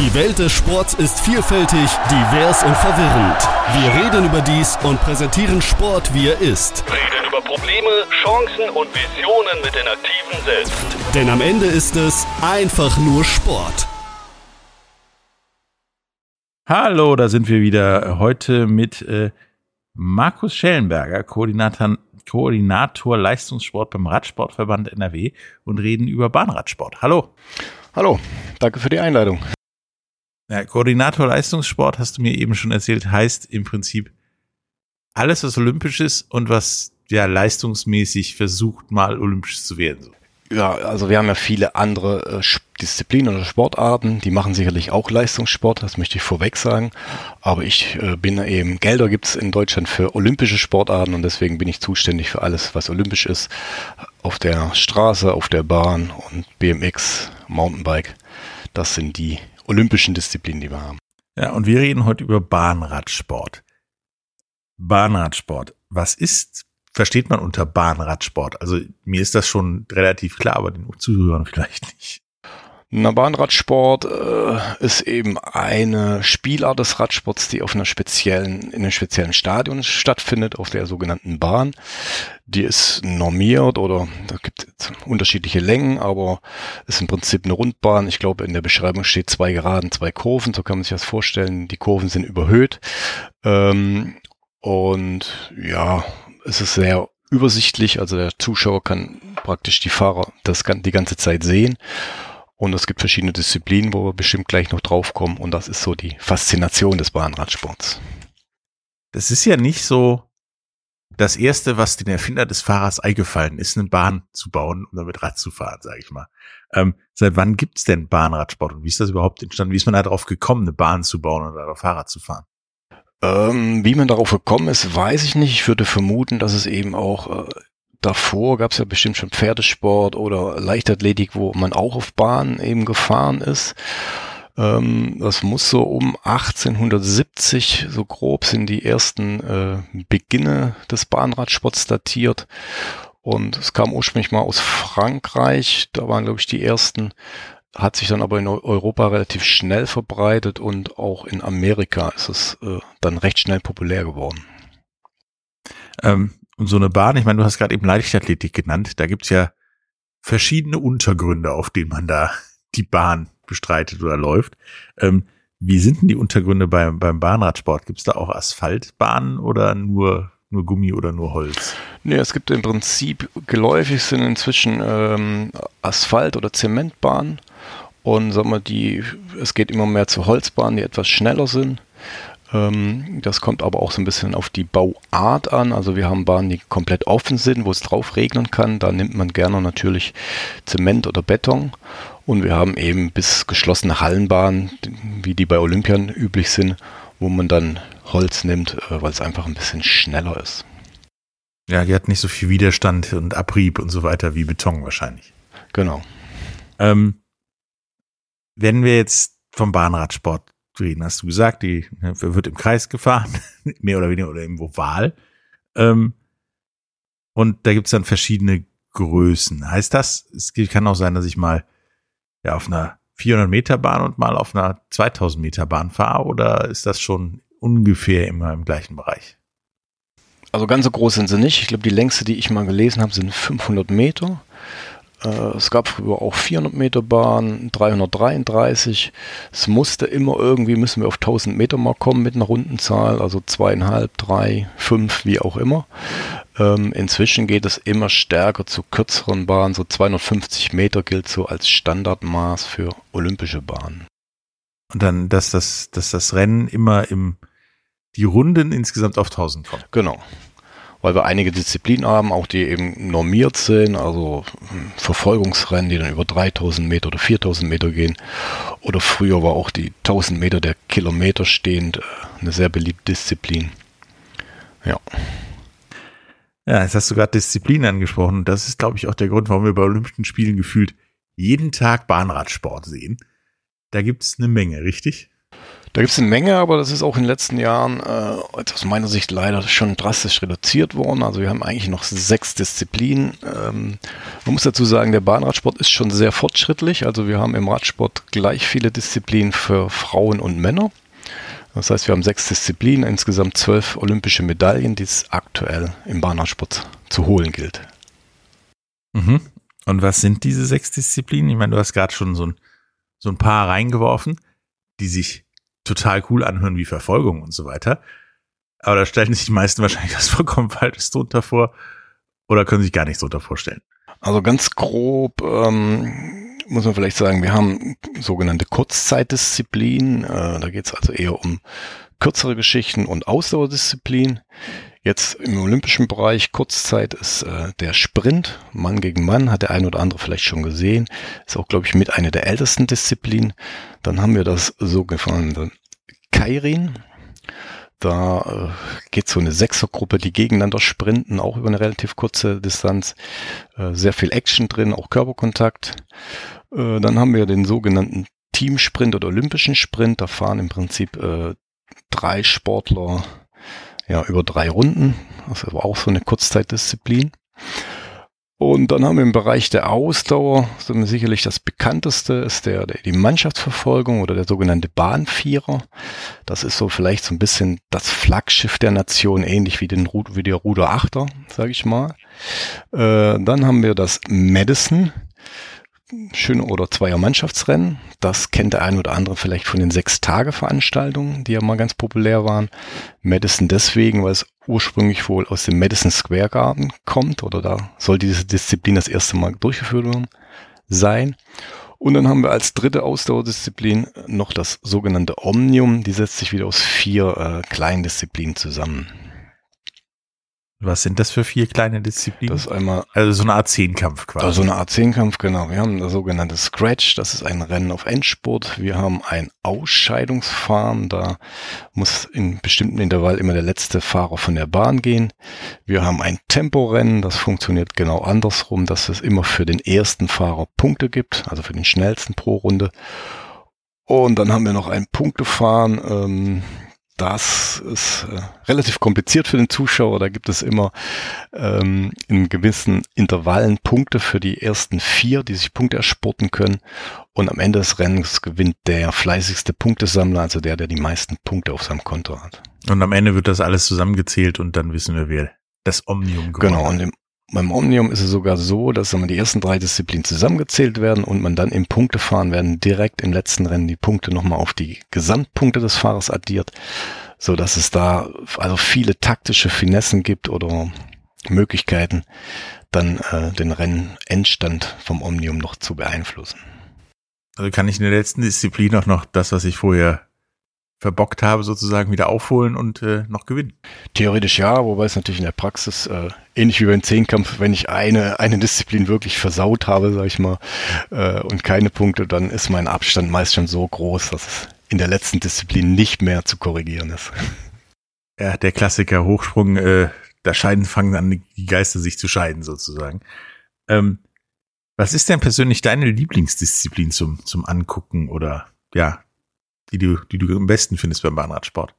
Die Welt des Sports ist vielfältig, divers und verwirrend. Wir reden über dies und präsentieren Sport, wie er ist. Reden über Probleme, Chancen und Visionen mit den Aktiven selbst. Denn am Ende ist es einfach nur Sport. Hallo, da sind wir wieder heute mit äh, Markus Schellenberger, Koordinator, Koordinator Leistungssport beim Radsportverband NRW und reden über Bahnradsport. Hallo. Hallo, danke für die Einladung. Ja, Koordinator Leistungssport, hast du mir eben schon erzählt, heißt im Prinzip alles, was olympisch ist und was ja leistungsmäßig versucht, mal olympisch zu werden. So. Ja, also wir haben ja viele andere äh, Disziplinen oder Sportarten, die machen sicherlich auch Leistungssport, das möchte ich vorweg sagen. Aber ich äh, bin eben, Gelder gibt's in Deutschland für olympische Sportarten und deswegen bin ich zuständig für alles, was olympisch ist. Auf der Straße, auf der Bahn und BMX, Mountainbike. Das sind die olympischen Disziplinen, die wir haben. Ja, und wir reden heute über Bahnradsport. Bahnradsport. Was ist, versteht man unter Bahnradsport? Also mir ist das schon relativ klar, aber den Zuhörern vielleicht nicht. Na, Bahnradsport äh, ist eben eine Spielart des Radsports, die auf einer speziellen, in einem speziellen Stadion stattfindet, auf der sogenannten Bahn. Die ist normiert oder da gibt es unterschiedliche Längen, aber ist im Prinzip eine Rundbahn. Ich glaube, in der Beschreibung steht zwei Geraden, zwei Kurven, so kann man sich das vorstellen. Die Kurven sind überhöht. Ähm, und ja, es ist sehr übersichtlich, also der Zuschauer kann praktisch die Fahrer das die ganze Zeit sehen. Und es gibt verschiedene Disziplinen, wo wir bestimmt gleich noch drauf kommen. Und das ist so die Faszination des Bahnradsports. Das ist ja nicht so das erste, was den Erfinder des Fahrers eingefallen ist, eine Bahn zu bauen, um damit Rad zu fahren, sage ich mal. Ähm, seit wann gibt's denn Bahnradsport und wie ist das überhaupt entstanden? Wie ist man da drauf gekommen, eine Bahn zu bauen oder darauf Fahrrad zu fahren? Ähm, wie man darauf gekommen ist, weiß ich nicht. Ich würde vermuten, dass es eben auch äh, davor gab es ja bestimmt schon Pferdesport oder Leichtathletik, wo man auch auf Bahn eben gefahren ist. Ähm, das muss so um 1870, so grob sind die ersten äh, Beginne des Bahnradsports datiert. Und es kam ursprünglich mal aus Frankreich, da waren, glaube ich, die ersten, hat sich dann aber in Europa relativ schnell verbreitet und auch in Amerika ist es äh, dann recht schnell populär geworden. Ähm, und so eine Bahn, ich meine, du hast gerade eben Leichtathletik genannt, da gibt's ja verschiedene Untergründe, auf denen man da die Bahn bestreitet oder läuft. Ähm, wie sind denn die Untergründe beim, beim Bahnradsport? Gibt's da auch Asphaltbahnen oder nur, nur Gummi oder nur Holz? Nee, es gibt im Prinzip geläufig sind inzwischen ähm, Asphalt- oder Zementbahnen. Und sagen wir, die, es geht immer mehr zu Holzbahnen, die etwas schneller sind. Ähm, das kommt aber auch so ein bisschen auf die Bauart an. Also wir haben Bahnen, die komplett offen sind, wo es drauf regnen kann. Da nimmt man gerne natürlich Zement oder Beton. Und wir haben eben bis geschlossene Hallenbahnen, wie die bei Olympiern üblich sind, wo man dann Holz nimmt, äh, weil es einfach ein bisschen schneller ist. Ja, die hat nicht so viel Widerstand und Abrieb und so weiter wie Beton wahrscheinlich. Genau. Ähm, wenn wir jetzt vom Bahnradsport reden, hast du gesagt, die ne, wird im Kreis gefahren, mehr oder weniger oder im Oval. Ähm, und da gibt's dann verschiedene Größen. Heißt das, es kann auch sein, dass ich mal ja auf einer 400 Meter Bahn und mal auf einer 2000 Meter Bahn fahre oder ist das schon ungefähr immer im gleichen Bereich? Also ganz so groß sind sie nicht. Ich glaube, die längste, die ich mal gelesen habe, sind 500 Meter. Äh, es gab früher auch 400 Meter Bahn, 333. Es musste immer irgendwie, müssen wir auf 1000 Meter mal kommen mit einer Rundenzahl, also zweieinhalb, drei, fünf, wie auch immer. Ähm, inzwischen geht es immer stärker zu kürzeren Bahnen, so 250 Meter gilt so als Standardmaß für olympische Bahnen. Und dann, dass das, dass das Rennen immer im, die Runden insgesamt auf 1000 kommen. Genau weil wir einige Disziplinen haben, auch die eben normiert sind, also hm, Verfolgungsrennen, die dann über 3000 Meter oder 4000 Meter gehen. Oder früher war auch die 1000 Meter der Kilometer stehend äh, eine sehr beliebte Disziplin. Ja. Ja, jetzt hast du gerade Disziplin angesprochen. Das ist, glaube ich, auch der Grund, warum wir bei Olympischen Spielen gefühlt jeden Tag Bahnradsport sehen. Da gibt es eine Menge, richtig? Da gibt es eine Menge, aber das ist auch in den letzten Jahren äh, aus meiner Sicht leider schon drastisch reduziert worden. Also wir haben eigentlich noch sechs Disziplinen. Ähm, man muss dazu sagen, der Bahnradsport ist schon sehr fortschrittlich. Also wir haben im Radsport gleich viele Disziplinen für Frauen und Männer. Das heißt, wir haben sechs Disziplinen, insgesamt zwölf olympische Medaillen, die es aktuell im Bahnradsport zu holen gilt. Mhm. Und was sind diese sechs Disziplinen? Ich meine, du hast gerade schon so ein, so ein paar reingeworfen, die sich total cool anhören wie Verfolgung und so weiter. Aber da stellen sich die meisten wahrscheinlich was vollkommen Falsches drunter vor oder können sich gar nichts drunter vorstellen. Also ganz grob ähm, muss man vielleicht sagen, wir haben sogenannte Kurzzeitdisziplinen. Äh, da geht es also eher um kürzere Geschichten und Ausdauerdisziplin. Jetzt im olympischen Bereich Kurzzeit ist äh, der Sprint, Mann gegen Mann, hat der ein oder andere vielleicht schon gesehen. Ist auch, glaube ich, mit einer der ältesten Disziplinen. Dann haben wir das sogenannte Kairin. Da äh, geht so eine Sechsergruppe, die gegeneinander sprinten, auch über eine relativ kurze Distanz. Äh, sehr viel Action drin, auch Körperkontakt. Äh, dann haben wir den sogenannten Teamsprint oder Olympischen Sprint. Da fahren im Prinzip äh, drei Sportler ja, über drei Runden. Das war auch so eine Kurzzeitdisziplin. Und dann haben wir im Bereich der Ausdauer, so sicherlich das bekannteste ist der, der, die Mannschaftsverfolgung oder der sogenannte Bahnvierer. Das ist so vielleicht so ein bisschen das Flaggschiff der Nation, ähnlich wie, den, wie der Ruderachter, sage ich mal. Äh, dann haben wir das Madison schön oder zweier Mannschaftsrennen. Das kennt der ein oder andere vielleicht von den Sechs-Tage-Veranstaltungen, die ja mal ganz populär waren. Madison deswegen, weil es ursprünglich wohl aus dem Madison Square Garden kommt oder da soll diese Disziplin das erste Mal durchgeführt worden sein. Und dann haben wir als dritte Ausdauerdisziplin noch das sogenannte Omnium. Die setzt sich wieder aus vier äh, kleinen Disziplinen zusammen. Was sind das für vier kleine Disziplinen? Das ist einmal. Also so eine Art Zehnkampf quasi. Also eine Art Zehnkampf, genau. Wir haben das sogenannte Scratch, das ist ein Rennen auf Endspurt. Wir haben ein Ausscheidungsfahren, da muss in bestimmten Intervall immer der letzte Fahrer von der Bahn gehen. Wir haben ein Temporennen, das funktioniert genau andersrum, dass es immer für den ersten Fahrer Punkte gibt, also für den schnellsten pro Runde. Und dann haben wir noch ein Punktefahren. Ähm, das ist äh, relativ kompliziert für den Zuschauer. Da gibt es immer ähm, in gewissen Intervallen Punkte für die ersten vier, die sich Punkte ersporten können. Und am Ende des Rennens gewinnt der fleißigste Punktesammler, also der, der die meisten Punkte auf seinem Konto hat. Und am Ende wird das alles zusammengezählt und dann wissen wir, wer das Omnium gewonnen Genau, und im beim Omnium ist es sogar so, dass die ersten drei Disziplinen zusammengezählt werden und man dann im Punktefahren werden direkt im letzten Rennen die Punkte nochmal auf die Gesamtpunkte des Fahrers addiert, so dass es da also viele taktische Finessen gibt oder Möglichkeiten, dann äh, den Rennendstand vom Omnium noch zu beeinflussen. Also kann ich in der letzten Disziplin auch noch das, was ich vorher verbockt habe, sozusagen wieder aufholen und äh, noch gewinnen. Theoretisch ja, wobei es natürlich in der Praxis äh, ähnlich wie beim Zehnkampf, wenn ich eine eine Disziplin wirklich versaut habe, sag ich mal, äh, und keine Punkte, dann ist mein Abstand meist schon so groß, dass es in der letzten Disziplin nicht mehr zu korrigieren ist. Ja, der Klassiker Hochsprung, äh, da scheiden fangen an die Geister sich zu scheiden sozusagen. Ähm, was ist denn persönlich deine Lieblingsdisziplin zum zum Angucken oder ja die du, die du am besten findest beim Bahnradsport?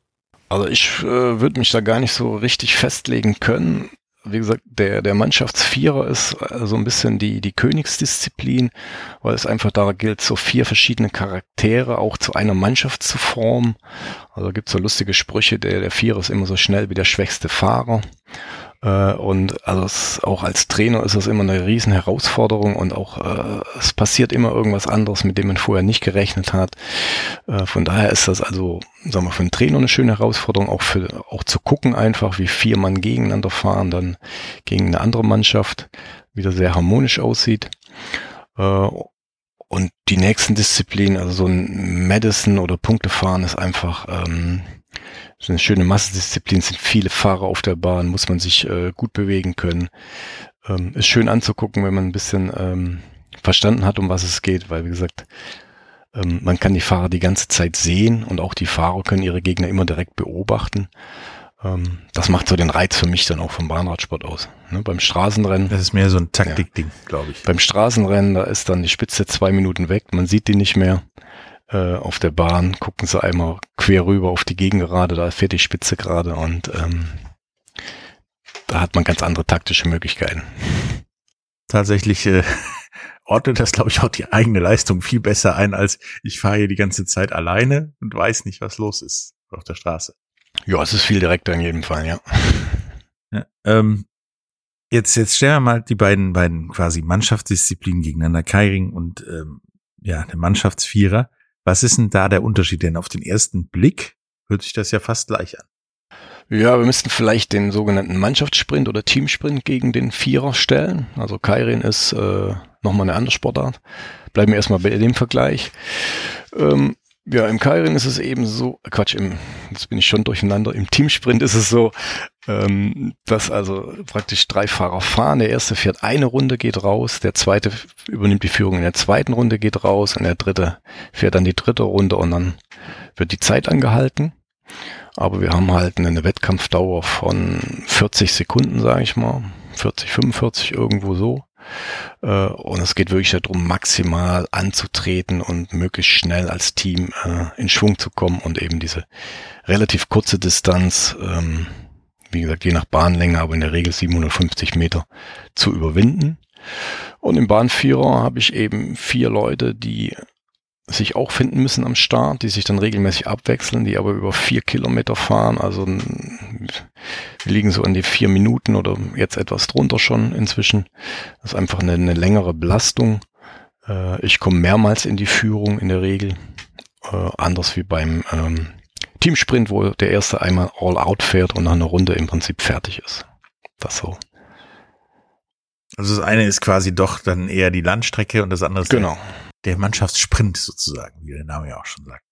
Also ich äh, würde mich da gar nicht so richtig festlegen können. Wie gesagt, der, der Mannschaftsvierer ist äh, so ein bisschen die, die Königsdisziplin, weil es einfach da gilt, so vier verschiedene Charaktere auch zu einer Mannschaft zu formen. Also gibt es so lustige Sprüche, der, der Vierer ist immer so schnell wie der schwächste Fahrer. Äh, und also es, auch als Trainer ist das immer eine riesen Herausforderung und auch äh, es passiert immer irgendwas anderes, mit dem man vorher nicht gerechnet hat. Äh, von daher ist das also, sagen wir, für einen Trainer eine schöne Herausforderung, auch für auch zu gucken einfach, wie vier Mann gegeneinander fahren, dann gegen eine andere Mannschaft, wieder sehr harmonisch aussieht. Äh, und die nächsten Disziplinen, also so ein Madison oder Punktefahren ist einfach ähm, das ist eine schöne Massendisziplin, sind viele Fahrer auf der Bahn, muss man sich äh, gut bewegen können. Ähm, ist schön anzugucken, wenn man ein bisschen ähm, verstanden hat, um was es geht, weil wie gesagt, ähm, man kann die Fahrer die ganze Zeit sehen und auch die Fahrer können ihre Gegner immer direkt beobachten. Ähm, das macht so den Reiz für mich dann auch vom Bahnradsport aus. Ne, beim Straßenrennen. Das ist mehr so ein Taktikding, ja. glaube ich. Beim Straßenrennen, da ist dann die Spitze zwei Minuten weg, man sieht die nicht mehr. Äh, auf der Bahn gucken sie einmal quer rüber auf die Gegengerade, da fährt die Spitze gerade und ähm, da hat man ganz andere taktische Möglichkeiten. Tatsächlich äh, ordnet das, glaube ich, auch die eigene Leistung viel besser ein, als ich fahre hier die ganze Zeit alleine und weiß nicht, was los ist auf der Straße. Ja, es ist viel direkter in jedem Fall, ja. ja ähm, jetzt, jetzt stellen wir mal die beiden, beiden quasi Mannschaftsdisziplinen gegeneinander, Kairing und ähm, ja, der Mannschaftsvierer. Was ist denn da der Unterschied? Denn auf den ersten Blick hört sich das ja fast gleich an. Ja, wir müssten vielleicht den sogenannten Mannschaftssprint oder Teamsprint gegen den Vierer stellen. Also Kairin ist äh, nochmal eine andere Sportart. Bleiben wir erstmal bei dem Vergleich. Ähm, ja, im Kairin ist es eben so, Quatsch, im, jetzt bin ich schon durcheinander, im Teamsprint ist es so, ähm, dass also praktisch drei Fahrer fahren. Der erste fährt eine Runde, geht raus, der zweite übernimmt die Führung in der zweiten Runde, geht raus und der dritte fährt dann die dritte Runde und dann wird die Zeit angehalten. Aber wir haben halt eine Wettkampfdauer von 40 Sekunden, sage ich mal, 40, 45 irgendwo so. Äh, und es geht wirklich darum, maximal anzutreten und möglichst schnell als Team äh, in Schwung zu kommen und eben diese relativ kurze Distanz, ähm, wie gesagt, je nach Bahnlänge, aber in der Regel 750 Meter zu überwinden. Und im Bahnvierer habe ich eben vier Leute, die sich auch finden müssen am Start, die sich dann regelmäßig abwechseln, die aber über vier Kilometer fahren. Also wir liegen so an die vier Minuten oder jetzt etwas drunter schon inzwischen. Das ist einfach eine, eine längere Belastung. Äh, ich komme mehrmals in die Führung in der Regel. Äh, anders wie beim ähm, Teamsprint, wo der erste einmal all out fährt und nach einer Runde im Prinzip fertig ist. Das so. Also das eine ist quasi doch dann eher die Landstrecke und das andere ist genau der Mannschaftssprint sozusagen, wie der Name ja auch schon sagt.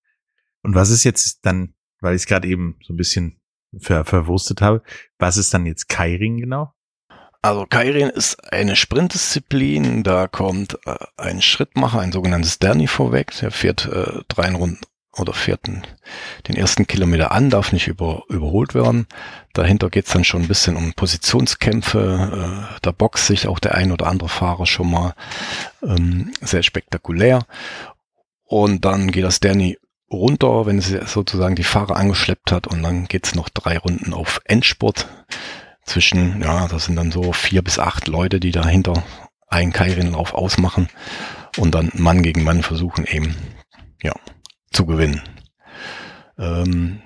Und was ist jetzt dann, weil ich es gerade eben so ein bisschen ver verwurstet habe, was ist dann jetzt Kairing genau? Also Kairin ist eine Sprintdisziplin, da kommt äh, ein Schrittmacher, ein sogenanntes Derni vorweg, der fährt äh, drei Runden oder fährt den ersten Kilometer an, darf nicht über, überholt werden. Dahinter geht's dann schon ein bisschen um Positionskämpfe. Äh, da boxt sich auch der ein oder andere Fahrer schon mal ähm, sehr spektakulär. Und dann geht das Danny runter, wenn es sozusagen die Fahrer angeschleppt hat. Und dann geht's noch drei Runden auf Endspurt. Zwischen, ja, das sind dann so vier bis acht Leute, die dahinter einen Kairinlauf ausmachen und dann Mann gegen Mann versuchen eben, ja, zu gewinnen. Ähm,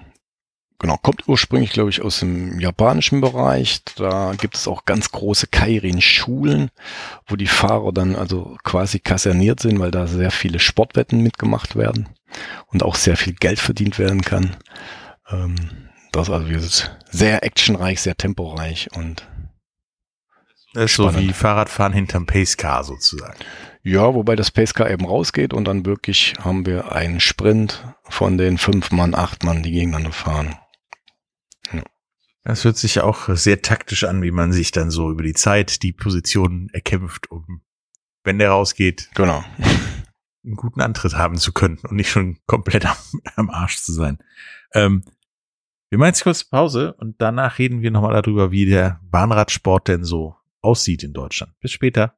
genau, kommt ursprünglich, glaube ich, aus dem japanischen Bereich. Da gibt es auch ganz große Kairin-Schulen, wo die Fahrer dann also quasi kaserniert sind, weil da sehr viele Sportwetten mitgemacht werden und auch sehr viel Geld verdient werden kann. Ähm, das also ist sehr actionreich, sehr temporeich und das ist so wie Fahrradfahren hinterm Pacecar sozusagen. Ja, wobei das Pacecar eben rausgeht und dann wirklich haben wir einen Sprint von den fünf Mann, acht Mann, die gegeneinander fahren. Ja. Das hört sich auch sehr taktisch an, wie man sich dann so über die Zeit die Position erkämpft, um, wenn der rausgeht, genau. einen guten Antritt haben zu können und nicht schon komplett am, am Arsch zu sein. Ähm, wir machen jetzt kurz Pause und danach reden wir nochmal darüber, wie der Bahnradsport denn so aussieht in Deutschland. Bis später.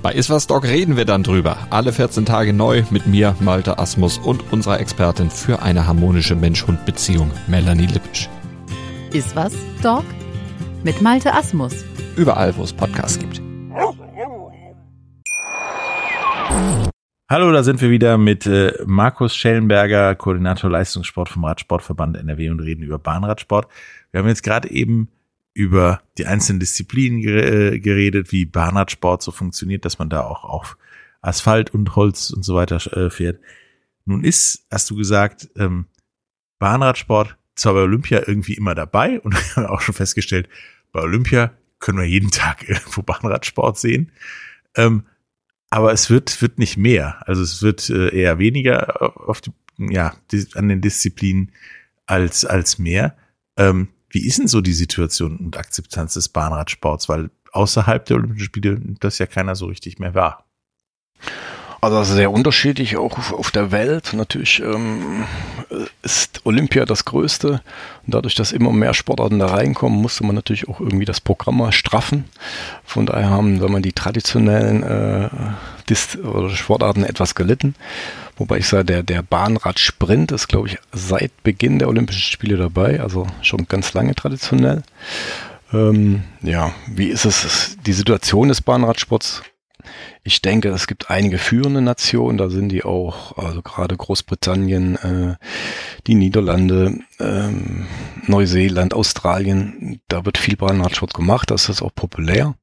Bei Iswas Dog reden wir dann drüber. Alle 14 Tage neu mit mir, Malte Asmus und unserer Expertin für eine harmonische Mensch-Hund-Beziehung, Melanie Lippisch. Iswas Dog mit Malte Asmus. Überall, wo es Podcasts gibt. Hallo, da sind wir wieder mit äh, Markus Schellenberger, Koordinator Leistungssport vom Radsportverband NRW und reden über Bahnradsport. Wir haben jetzt gerade eben über die einzelnen Disziplinen äh, geredet, wie Bahnradsport so funktioniert, dass man da auch auf Asphalt und Holz und so weiter äh, fährt. Nun ist, hast du gesagt, ähm, Bahnradsport zwar bei Olympia irgendwie immer dabei und wir haben auch schon festgestellt, bei Olympia können wir jeden Tag irgendwo Bahnradsport sehen. Ähm, aber es wird, wird nicht mehr. Also es wird äh, eher weniger auf die, ja, an den Disziplinen als, als mehr. Ähm, wie ist denn so die Situation und Akzeptanz des Bahnradsports? Weil außerhalb der Olympischen Spiele das ja keiner so richtig mehr war. Also sehr unterschiedlich, auch auf, der Welt. Natürlich ähm, ist Olympia das Größte. Und dadurch, dass immer mehr Sportarten da reinkommen, musste man natürlich auch irgendwie das Programm mal straffen. Von daher haben wenn man die traditionellen äh, Dist oder Sportarten etwas gelitten. Wobei ich sage, der, der Bahnradsprint ist, glaube ich, seit Beginn der Olympischen Spiele dabei, also schon ganz lange traditionell. Ähm, ja, wie ist es, die Situation des Bahnradsports? Ich denke, es gibt einige führende Nationen, da sind die auch, also gerade Großbritannien, äh, die Niederlande, ähm, Neuseeland, Australien, da wird viel Bahnradsport gemacht, das ist auch populär.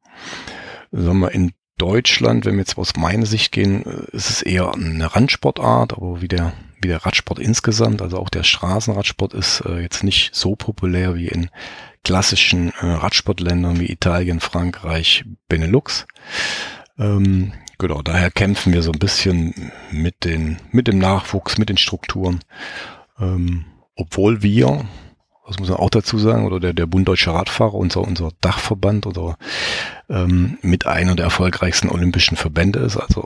Sagen wir, in Deutschland, wenn wir jetzt aus meiner Sicht gehen, äh, ist es eher eine Randsportart, aber wie der, wie der Radsport insgesamt, also auch der Straßenradsport ist äh, jetzt nicht so populär wie in klassischen äh, Radsportländern wie Italien, Frankreich, Benelux. Ähm, genau, daher kämpfen wir so ein bisschen mit den, mit dem Nachwuchs, mit den Strukturen. Ähm, obwohl wir, das muss man auch dazu sagen, oder der, der Bund Deutscher Radfahrer, unser, unser Dachverband oder ähm, mit einer der erfolgreichsten olympischen Verbände ist, also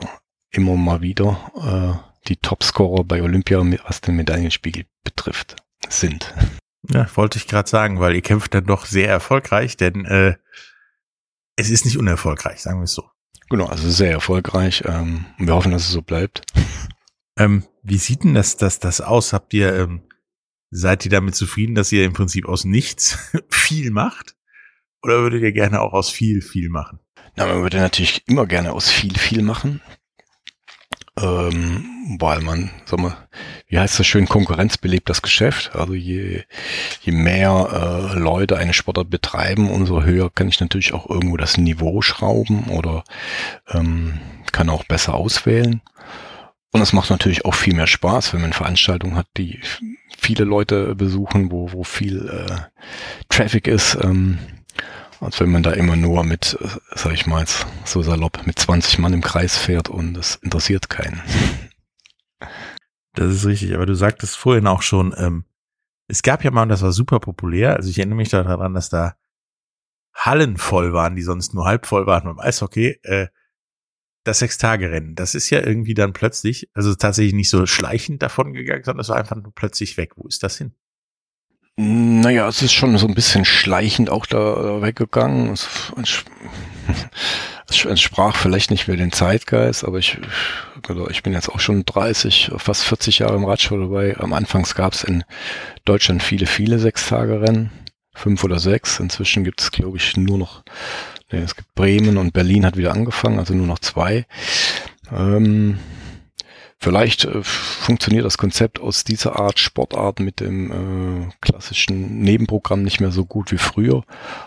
immer mal wieder äh, die Topscorer bei Olympia, was den Medaillenspiegel betrifft, sind. Ja, wollte ich gerade sagen, weil ihr kämpft dann doch sehr erfolgreich, denn äh, es ist nicht unerfolgreich, sagen wir es so. Genau, also sehr erfolgreich. Ähm, wir hoffen, dass es so bleibt. Ähm, wie sieht denn das, das, das aus? Habt ihr, ähm, seid ihr damit zufrieden, dass ihr im Prinzip aus nichts viel macht? Oder würdet ihr gerne auch aus viel, viel machen? Na, man würde natürlich immer gerne aus viel, viel machen. Ähm, weil man, sag mal, wie heißt das schön, Konkurrenz belebt das Geschäft. Also je, je mehr äh, Leute eine Sportart betreiben, umso höher kann ich natürlich auch irgendwo das Niveau schrauben oder ähm, kann auch besser auswählen. Und es macht natürlich auch viel mehr Spaß, wenn man Veranstaltungen hat, die viele Leute besuchen, wo, wo viel äh, Traffic ist. Ähm, als wenn man da immer nur mit, äh, sag ich mal, so salopp, mit 20 Mann im Kreis fährt und es interessiert keinen. Das ist richtig, aber du sagtest vorhin auch schon, ähm, es gab ja mal, und das war super populär, also ich erinnere mich daran, dass da Hallen voll waren, die sonst nur halb voll waren beim Eishockey, äh, das Sechs-Tage-Rennen, das ist ja irgendwie dann plötzlich, also tatsächlich nicht so schleichend davon gegangen, sondern es war einfach nur plötzlich weg. Wo ist das hin? Naja, es ist schon so ein bisschen schleichend auch da weggegangen. Es, es entsprach vielleicht nicht mehr den Zeitgeist, aber ich, genau, ich bin jetzt auch schon 30, fast 40 Jahre im Radsport dabei. Am Anfang gab es in Deutschland viele, viele Sechstagerennen, fünf oder sechs. Inzwischen gibt es, glaube ich, nur noch, nee, es gibt Bremen und Berlin hat wieder angefangen, also nur noch zwei. Ähm, Vielleicht äh, funktioniert das Konzept aus dieser Art Sportart mit dem äh, klassischen Nebenprogramm nicht mehr so gut wie früher.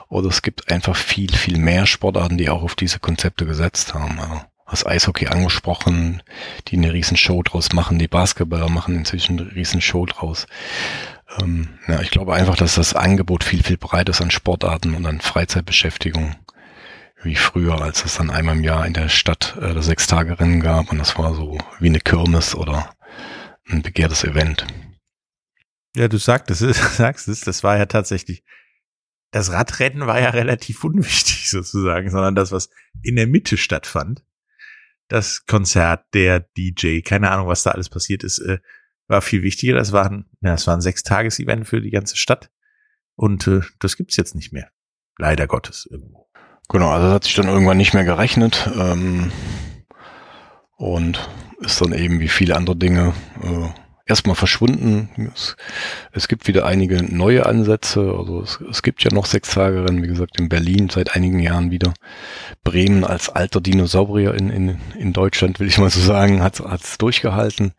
Oder es gibt einfach viel, viel mehr Sportarten, die auch auf diese Konzepte gesetzt haben. Also, hast Eishockey angesprochen, die eine riesen Show draus machen. Die Basketballer machen inzwischen eine riesen Show draus. Ähm, ja, ich glaube einfach, dass das Angebot viel, viel breiter ist an Sportarten und an Freizeitbeschäftigung wie früher, als es dann einmal im Jahr in der Stadt äh, das Sechstagerennen gab und das war so wie eine Kirmes oder ein begehrtes Event. Ja, du sagtest es, sagst es, das war ja tatsächlich, das Radrennen war ja relativ unwichtig sozusagen, sondern das, was in der Mitte stattfand, das Konzert, der DJ, keine Ahnung, was da alles passiert ist, äh, war viel wichtiger. Das war ein, ja, ein Sechstages-Event für die ganze Stadt und äh, das gibt's jetzt nicht mehr. Leider Gottes irgendwo. Genau, also das hat sich dann irgendwann nicht mehr gerechnet ähm, und ist dann eben wie viele andere Dinge äh, erstmal verschwunden. Es, es, gibt wieder einige neue Ansätze. Also es, es gibt ja noch sechs Tagerennen, wie gesagt, in Berlin seit einigen Jahren wieder. Bremen als alter Dinosaurier in, in, in Deutschland, will ich mal so sagen, hat es durchgehalten.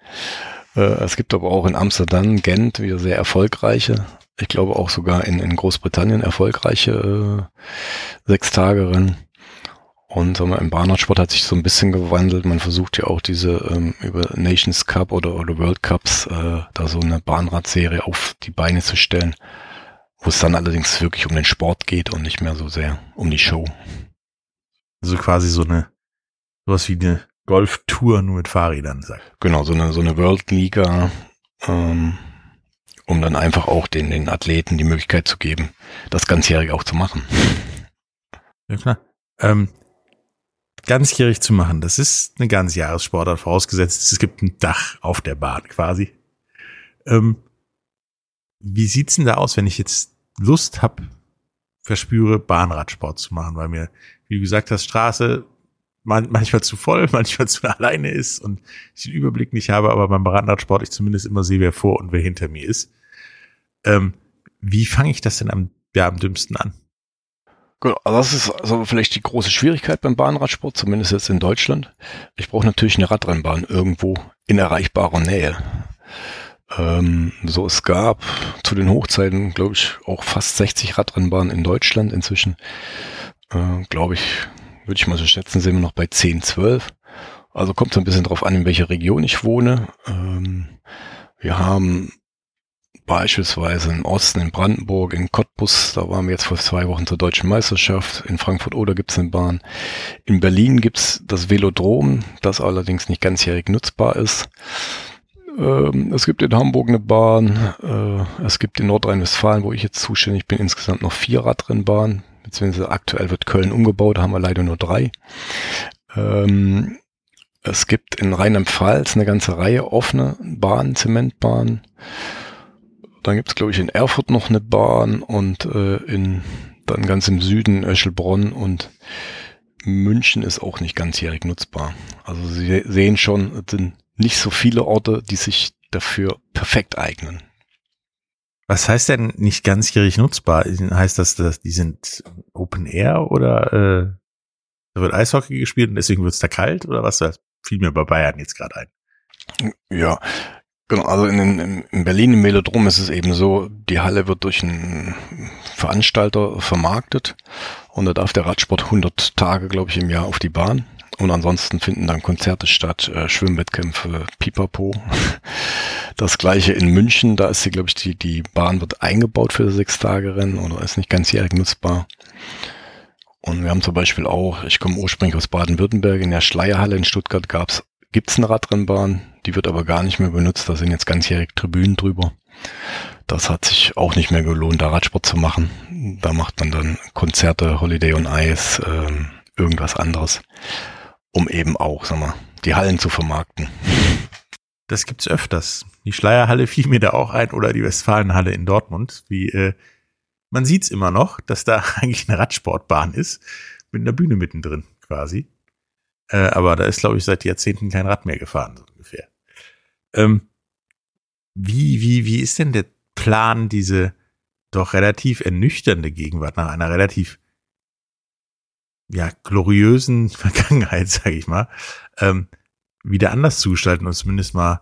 Äh, es gibt aber auch in Amsterdam, Gent wieder sehr erfolgreiche ich glaube auch sogar in, in Großbritannien erfolgreiche äh, Sechstagerennen. Und sagen wir, im Bahnradsport hat sich so ein bisschen gewandelt. Man versucht ja auch diese ähm, über Nations Cup oder, oder World Cups äh, da so eine Bahnradserie auf die Beine zu stellen, wo es dann allerdings wirklich um den Sport geht und nicht mehr so sehr um die Show. Also quasi so eine sowas wie eine Golftour nur mit Fahrrädern, sagt. Genau, so eine so eine World Liga ähm, um dann einfach auch den, den Athleten die Möglichkeit zu geben, das ganzjährig auch zu machen. Ja, klar. Ähm, ganzjährig zu machen, das ist eine Ganzjahressportart, vorausgesetzt, es gibt ein Dach auf der Bahn quasi. Ähm, wie sieht's denn da aus, wenn ich jetzt Lust hab, verspüre, Bahnradsport zu machen, weil mir, wie du gesagt hast, Straße man, manchmal zu voll, manchmal zu alleine ist und ich den Überblick nicht habe, aber beim Bahnradsport ich zumindest immer sehe, wer vor und wer hinter mir ist. Ähm, wie fange ich das denn am, ja, am dümmsten an? Gut, also das ist also vielleicht die große Schwierigkeit beim Bahnradsport, zumindest jetzt in Deutschland. Ich brauche natürlich eine Radrennbahn irgendwo in erreichbarer Nähe. Ähm, so, es gab zu den Hochzeiten, glaube ich, auch fast 60 Radrennbahnen in Deutschland. Inzwischen, äh, glaube ich, würde ich mal so schätzen, sind wir noch bei 10, 12. Also kommt so ein bisschen drauf an, in welcher Region ich wohne. Ähm, wir haben beispielsweise im Osten, in Brandenburg, in Cottbus, da waren wir jetzt vor zwei Wochen zur deutschen Meisterschaft. In Frankfurt-Oder gibt es eine Bahn. In Berlin gibt es das Velodrom, das allerdings nicht ganzjährig nutzbar ist. Ähm, es gibt in Hamburg eine Bahn. Äh, es gibt in Nordrhein-Westfalen, wo ich jetzt zuständig bin, insgesamt noch vier Radrennbahnen. Beziehungsweise aktuell wird Köln umgebaut, da haben wir leider nur drei. Ähm, es gibt in Rheinland-Pfalz eine ganze Reihe offene Bahnen, Zementbahnen. Dann gibt es, glaube ich, in Erfurt noch eine Bahn und äh, in dann ganz im Süden Öschelbronn und München ist auch nicht ganzjährig nutzbar. Also Sie sehen schon, es sind nicht so viele Orte, die sich dafür perfekt eignen. Was heißt denn nicht ganzjährig nutzbar? Heißt das, dass die sind Open Air oder äh, da wird Eishockey gespielt und deswegen wird es da kalt oder was? Das fiel mir bei Bayern jetzt gerade ein. Ja, genau. Also in, in, in Berlin im Velodrom ist es eben so, die Halle wird durch einen Veranstalter vermarktet und da darf der Radsport 100 Tage, glaube ich, im Jahr auf die Bahn. Und ansonsten finden dann Konzerte statt, äh, Schwimmwettkämpfe, Pipapo. Das gleiche in München, da ist sie, glaube ich, die, die Bahn wird eingebaut für sechs Tage Rennen oder ist nicht ganzjährig nutzbar. Und wir haben zum Beispiel auch, ich komme ursprünglich aus Baden-Württemberg, in der Schleierhalle in Stuttgart gab's, gibt's eine Radrennbahn, die wird aber gar nicht mehr benutzt, da sind jetzt ganzjährig Tribünen drüber. Das hat sich auch nicht mehr gelohnt, da Radsport zu machen. Da macht man dann Konzerte, Holiday on Ice, ähm, irgendwas anderes um eben auch, sag mal, die Hallen zu vermarkten. Das gibt's öfters. Die Schleierhalle fiel mir da auch ein oder die Westfalenhalle in Dortmund. Wie äh, man sieht's immer noch, dass da eigentlich eine Radsportbahn ist mit einer Bühne mittendrin quasi. Äh, aber da ist glaube ich seit Jahrzehnten kein Rad mehr gefahren so ungefähr. Ähm, wie wie wie ist denn der Plan diese doch relativ ernüchternde Gegenwart nach einer relativ ja, gloriösen Vergangenheit, sage ich mal, ähm, wieder anders zu gestalten und zumindest mal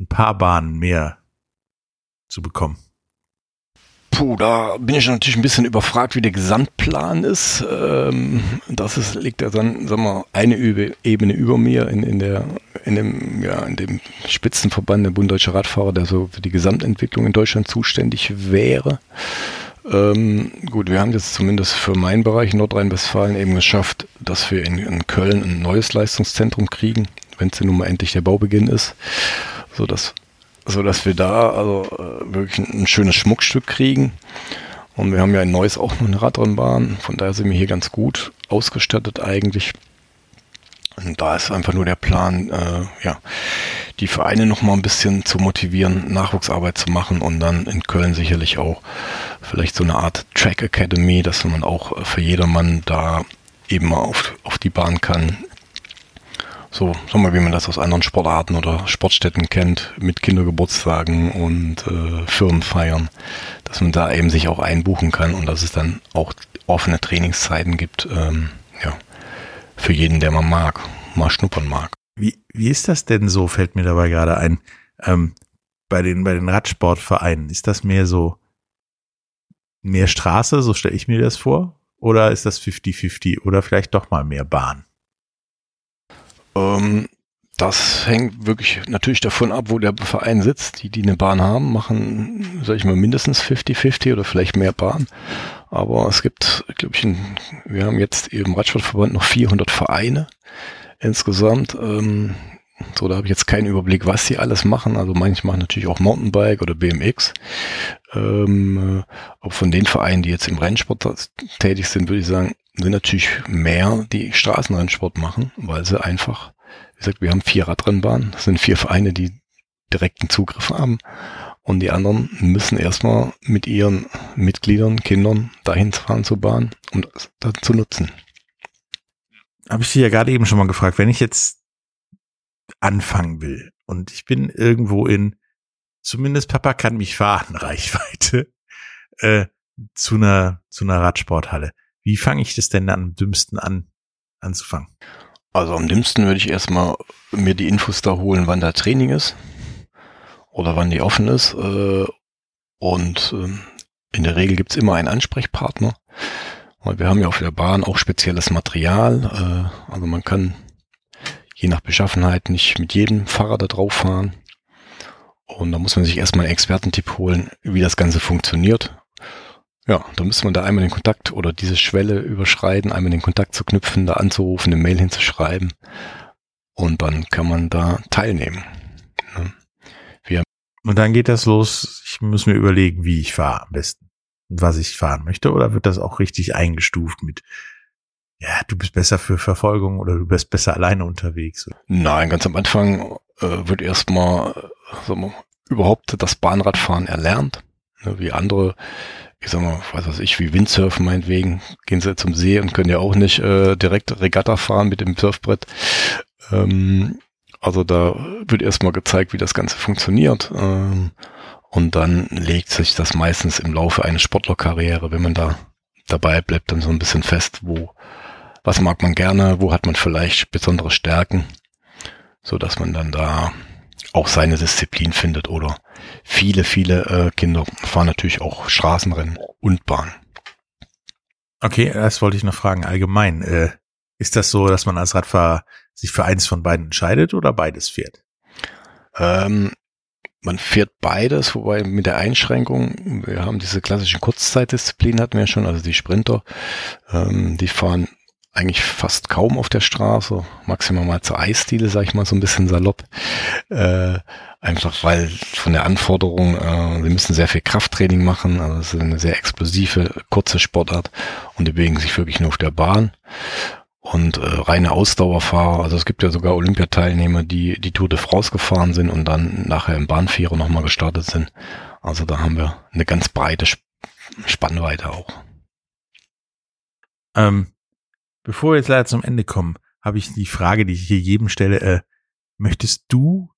ein paar Bahnen mehr zu bekommen. Puh, da bin ich natürlich ein bisschen überfragt, wie der Gesamtplan ist. Ähm, das ist, liegt ja dann, sagen wir, eine Ebene über mir in, in der, in dem, ja, in dem Spitzenverband der Bund Deutscher Radfahrer, der so für die Gesamtentwicklung in Deutschland zuständig wäre. Ähm, gut, wir haben jetzt zumindest für meinen Bereich Nordrhein-Westfalen eben geschafft, dass wir in, in, Köln ein neues Leistungszentrum kriegen, wenn es denn nun mal endlich der Baubeginn ist, so dass, so dass wir da also äh, wirklich ein, ein, schönes Schmuckstück kriegen. Und wir haben ja in Neuss auch noch eine Radrennbahn, von daher sind wir hier ganz gut ausgestattet eigentlich. Und da ist einfach nur der Plan, äh, ja, die Vereine noch mal ein bisschen zu motivieren, Nachwuchsarbeit zu machen und dann in Köln sicherlich auch vielleicht so eine Art Track Academy, dass man auch für jedermann da eben mal auf, auf die Bahn kann. So, sagen wir, wie man das aus anderen Sportarten oder Sportstätten kennt, mit Kindergeburtstagen und äh, Firmenfeiern, dass man da eben sich auch einbuchen kann und dass es dann auch offene Trainingszeiten gibt, ähm, ja, für jeden, der man mag, mal schnuppern mag. Wie, wie ist das denn so, fällt mir dabei gerade ein, ähm, bei den, bei den Radsportvereinen? Ist das mehr so, mehr Straße, so stelle ich mir das vor? Oder ist das 50-50 oder vielleicht doch mal mehr Bahn? Ähm, das hängt wirklich natürlich davon ab, wo der Verein sitzt. Die, die eine Bahn haben, machen, sag ich mal, mindestens 50-50 oder vielleicht mehr Bahn. Aber es gibt, glaube ich, ein, wir haben jetzt im Radsportverband noch 400 Vereine insgesamt. Ähm, So, da habe ich jetzt keinen Überblick, was sie alles machen. Also manche machen natürlich auch Mountainbike oder BMX. Ähm, auch von den Vereinen, die jetzt im Rennsport tätig sind, würde ich sagen, sind natürlich mehr, die Straßenrennsport machen, weil sie einfach, wie gesagt, wir haben vier Radrennbahnen. Das sind vier Vereine, die direkten Zugriff haben. Und die anderen müssen erstmal mit ihren Mitgliedern, Kindern dahin fahren zur Bahn, um das zu nutzen. Habe ich dich ja gerade eben schon mal gefragt, wenn ich jetzt anfangen will und ich bin irgendwo in, zumindest Papa kann mich fahren, Reichweite, äh, zu einer, zu einer Radsporthalle. Wie fange ich das denn am dümmsten an, anzufangen? Also am dümmsten würde ich erstmal mir die Infos da holen, wann da Training ist oder wann die offen ist. Äh, und äh, in der Regel gibt's immer einen Ansprechpartner. Weil wir haben ja auf der Bahn auch spezielles Material. Äh, also man kann je nach Beschaffenheit nicht mit jedem Fahrer da drauf fahren. Und da muss man sich erstmal einen Expertentipp holen, wie das Ganze funktioniert. Ja, da müsste man da einmal den Kontakt oder diese Schwelle überschreiten, einmal den Kontakt zu knüpfen, da anzurufen, eine Mail hinzuschreiben. Und dann kann man da teilnehmen. Wir und dann geht das los. Ich muss mir überlegen, wie ich fahre am besten was ich fahren möchte. Oder wird das auch richtig eingestuft mit, ja, du bist besser für Verfolgung oder du bist besser alleine unterwegs? Nein, ganz am Anfang äh, wird erstmal äh, überhaupt das Bahnradfahren erlernt. Ne, wie andere ich sag mal, weiß was ich, wie Windsurfen meinetwegen, gehen sie zum See und können ja auch nicht äh, direkt Regatta fahren mit dem Surfbrett. Ähm, also da wird erstmal gezeigt, wie das Ganze funktioniert. Ähm, und dann legt sich das meistens im Laufe einer Sportlerkarriere, wenn man da dabei bleibt, dann so ein bisschen fest, wo, was mag man gerne, wo hat man vielleicht besondere Stärken, so dass man dann da auch seine Disziplin findet oder viele, viele äh, Kinder fahren natürlich auch Straßenrennen und Bahn. Okay, das wollte ich noch fragen. Allgemein, äh, ist das so, dass man als Radfahrer sich für eins von beiden entscheidet oder beides fährt? Ähm, man fährt beides, wobei mit der Einschränkung, wir haben diese klassischen Kurzzeitdisziplinen hatten wir schon, also die Sprinter, ähm, die fahren eigentlich fast kaum auf der Straße, maximal mal zur Eisdiele, sag ich mal so ein bisschen salopp. Äh, einfach weil von der Anforderung, äh, sie müssen sehr viel Krafttraining machen, also es ist eine sehr explosive, kurze Sportart und die bewegen sich wirklich nur auf der Bahn. Und äh, reine Ausdauerfahrer, also es gibt ja sogar Olympiateilnehmer, die die Tour de France gefahren sind und dann nachher im Bahnvierer nochmal gestartet sind. Also da haben wir eine ganz breite Spannweite auch. Ähm, Bevor wir jetzt leider zum Ende kommen, habe ich die Frage, die ich hier jedem stelle. Äh, möchtest du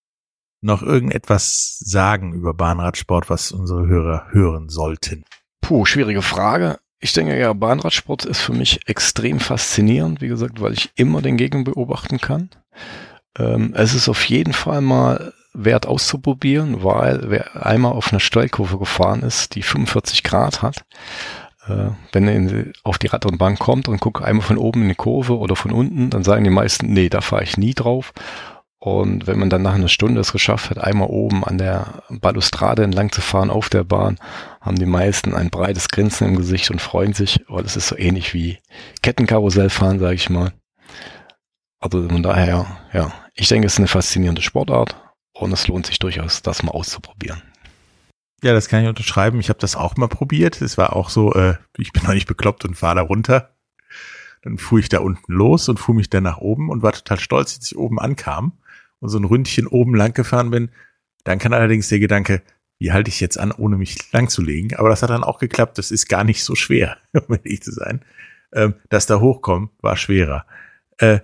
noch irgendetwas sagen über Bahnradsport, was unsere Hörer hören sollten? Puh, schwierige Frage. Ich denke ja, Bahnradsport ist für mich extrem faszinierend, wie gesagt, weil ich immer den Gegend beobachten kann. Ähm, es ist auf jeden Fall mal wert auszuprobieren, weil wer einmal auf einer Steilkurve gefahren ist, die 45 Grad hat, wenn er auf die Rad und Bank kommt und guckt einmal von oben in die Kurve oder von unten, dann sagen die meisten, nee, da fahre ich nie drauf. Und wenn man dann nach einer Stunde es geschafft hat, einmal oben an der Balustrade entlang zu fahren auf der Bahn, haben die meisten ein breites Grinsen im Gesicht und freuen sich, weil es ist so ähnlich wie Kettenkarussell fahren, sage ich mal. Also von daher, ja, ich denke, es ist eine faszinierende Sportart und es lohnt sich durchaus, das mal auszuprobieren. Ja, das kann ich unterschreiben. Ich habe das auch mal probiert. Es war auch so, äh, ich bin noch nicht bekloppt und fahre da runter. Dann fuhr ich da unten los und fuhr mich dann nach oben und war total stolz, als ich oben ankam und so ein Ründchen oben lang gefahren bin. Dann kann allerdings der Gedanke, wie halte ich jetzt an, ohne mich lang zu legen? Aber das hat dann auch geklappt. Das ist gar nicht so schwer, um ehrlich zu sein. Ähm, das da hochkommen war schwerer. Äh,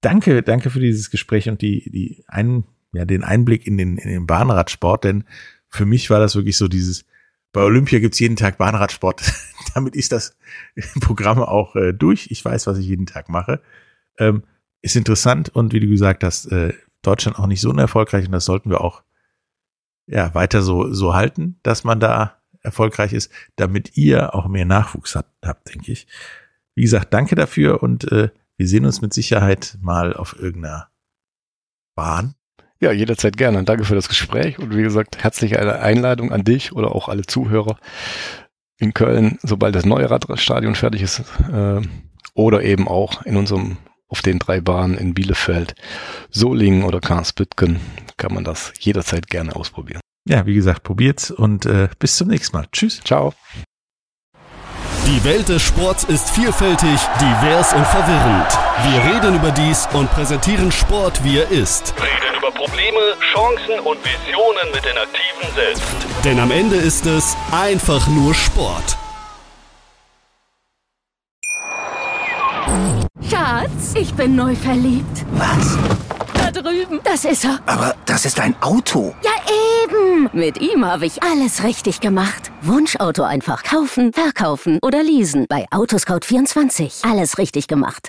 danke, danke für dieses Gespräch und die, die ein, ja, den Einblick in den, in den Bahnradsport, denn für mich war das wirklich so dieses, bei Olympia gibt's jeden Tag Bahnradsport. Damit ist das Programm auch äh, durch. Ich weiß, was ich jeden Tag mache. Ähm, ist interessant und wie du gesagt hast, äh, Deutschland auch nicht so unerfolgreich und das sollten wir auch ja weiter so so halten, dass man da erfolgreich ist, damit ihr auch mehr Nachwuchs habt, habt denke ich. Wie gesagt, danke dafür und äh, wir sehen uns mit Sicherheit mal auf irgendeiner Bahn ja, jederzeit gerne. Danke für das Gespräch und wie gesagt, herzliche Einladung an dich oder auch alle Zuhörer in Köln, sobald das neue Radstadion fertig ist äh, oder eben auch in unserem auf den drei Bahnen in Bielefeld, Solingen oder Karlsbüttgen kann man das jederzeit gerne ausprobieren. Ja, wie gesagt, probiert's und äh, bis zum nächsten Mal. Tschüss. Ciao. Die Welt des Sports ist vielfältig, divers und verwirrend. Wir reden über dies und präsentieren Sport, wie er ist. Über Probleme, Chancen und Visionen mit den Aktiven selbst. Denn am Ende ist es einfach nur Sport. Schatz, ich bin neu verliebt. Was? Da drüben. Das ist er. Aber das ist ein Auto. Ja, eben. Mit ihm habe ich alles richtig gemacht. Wunschauto einfach kaufen, verkaufen oder leasen. Bei Autoscout24. Alles richtig gemacht.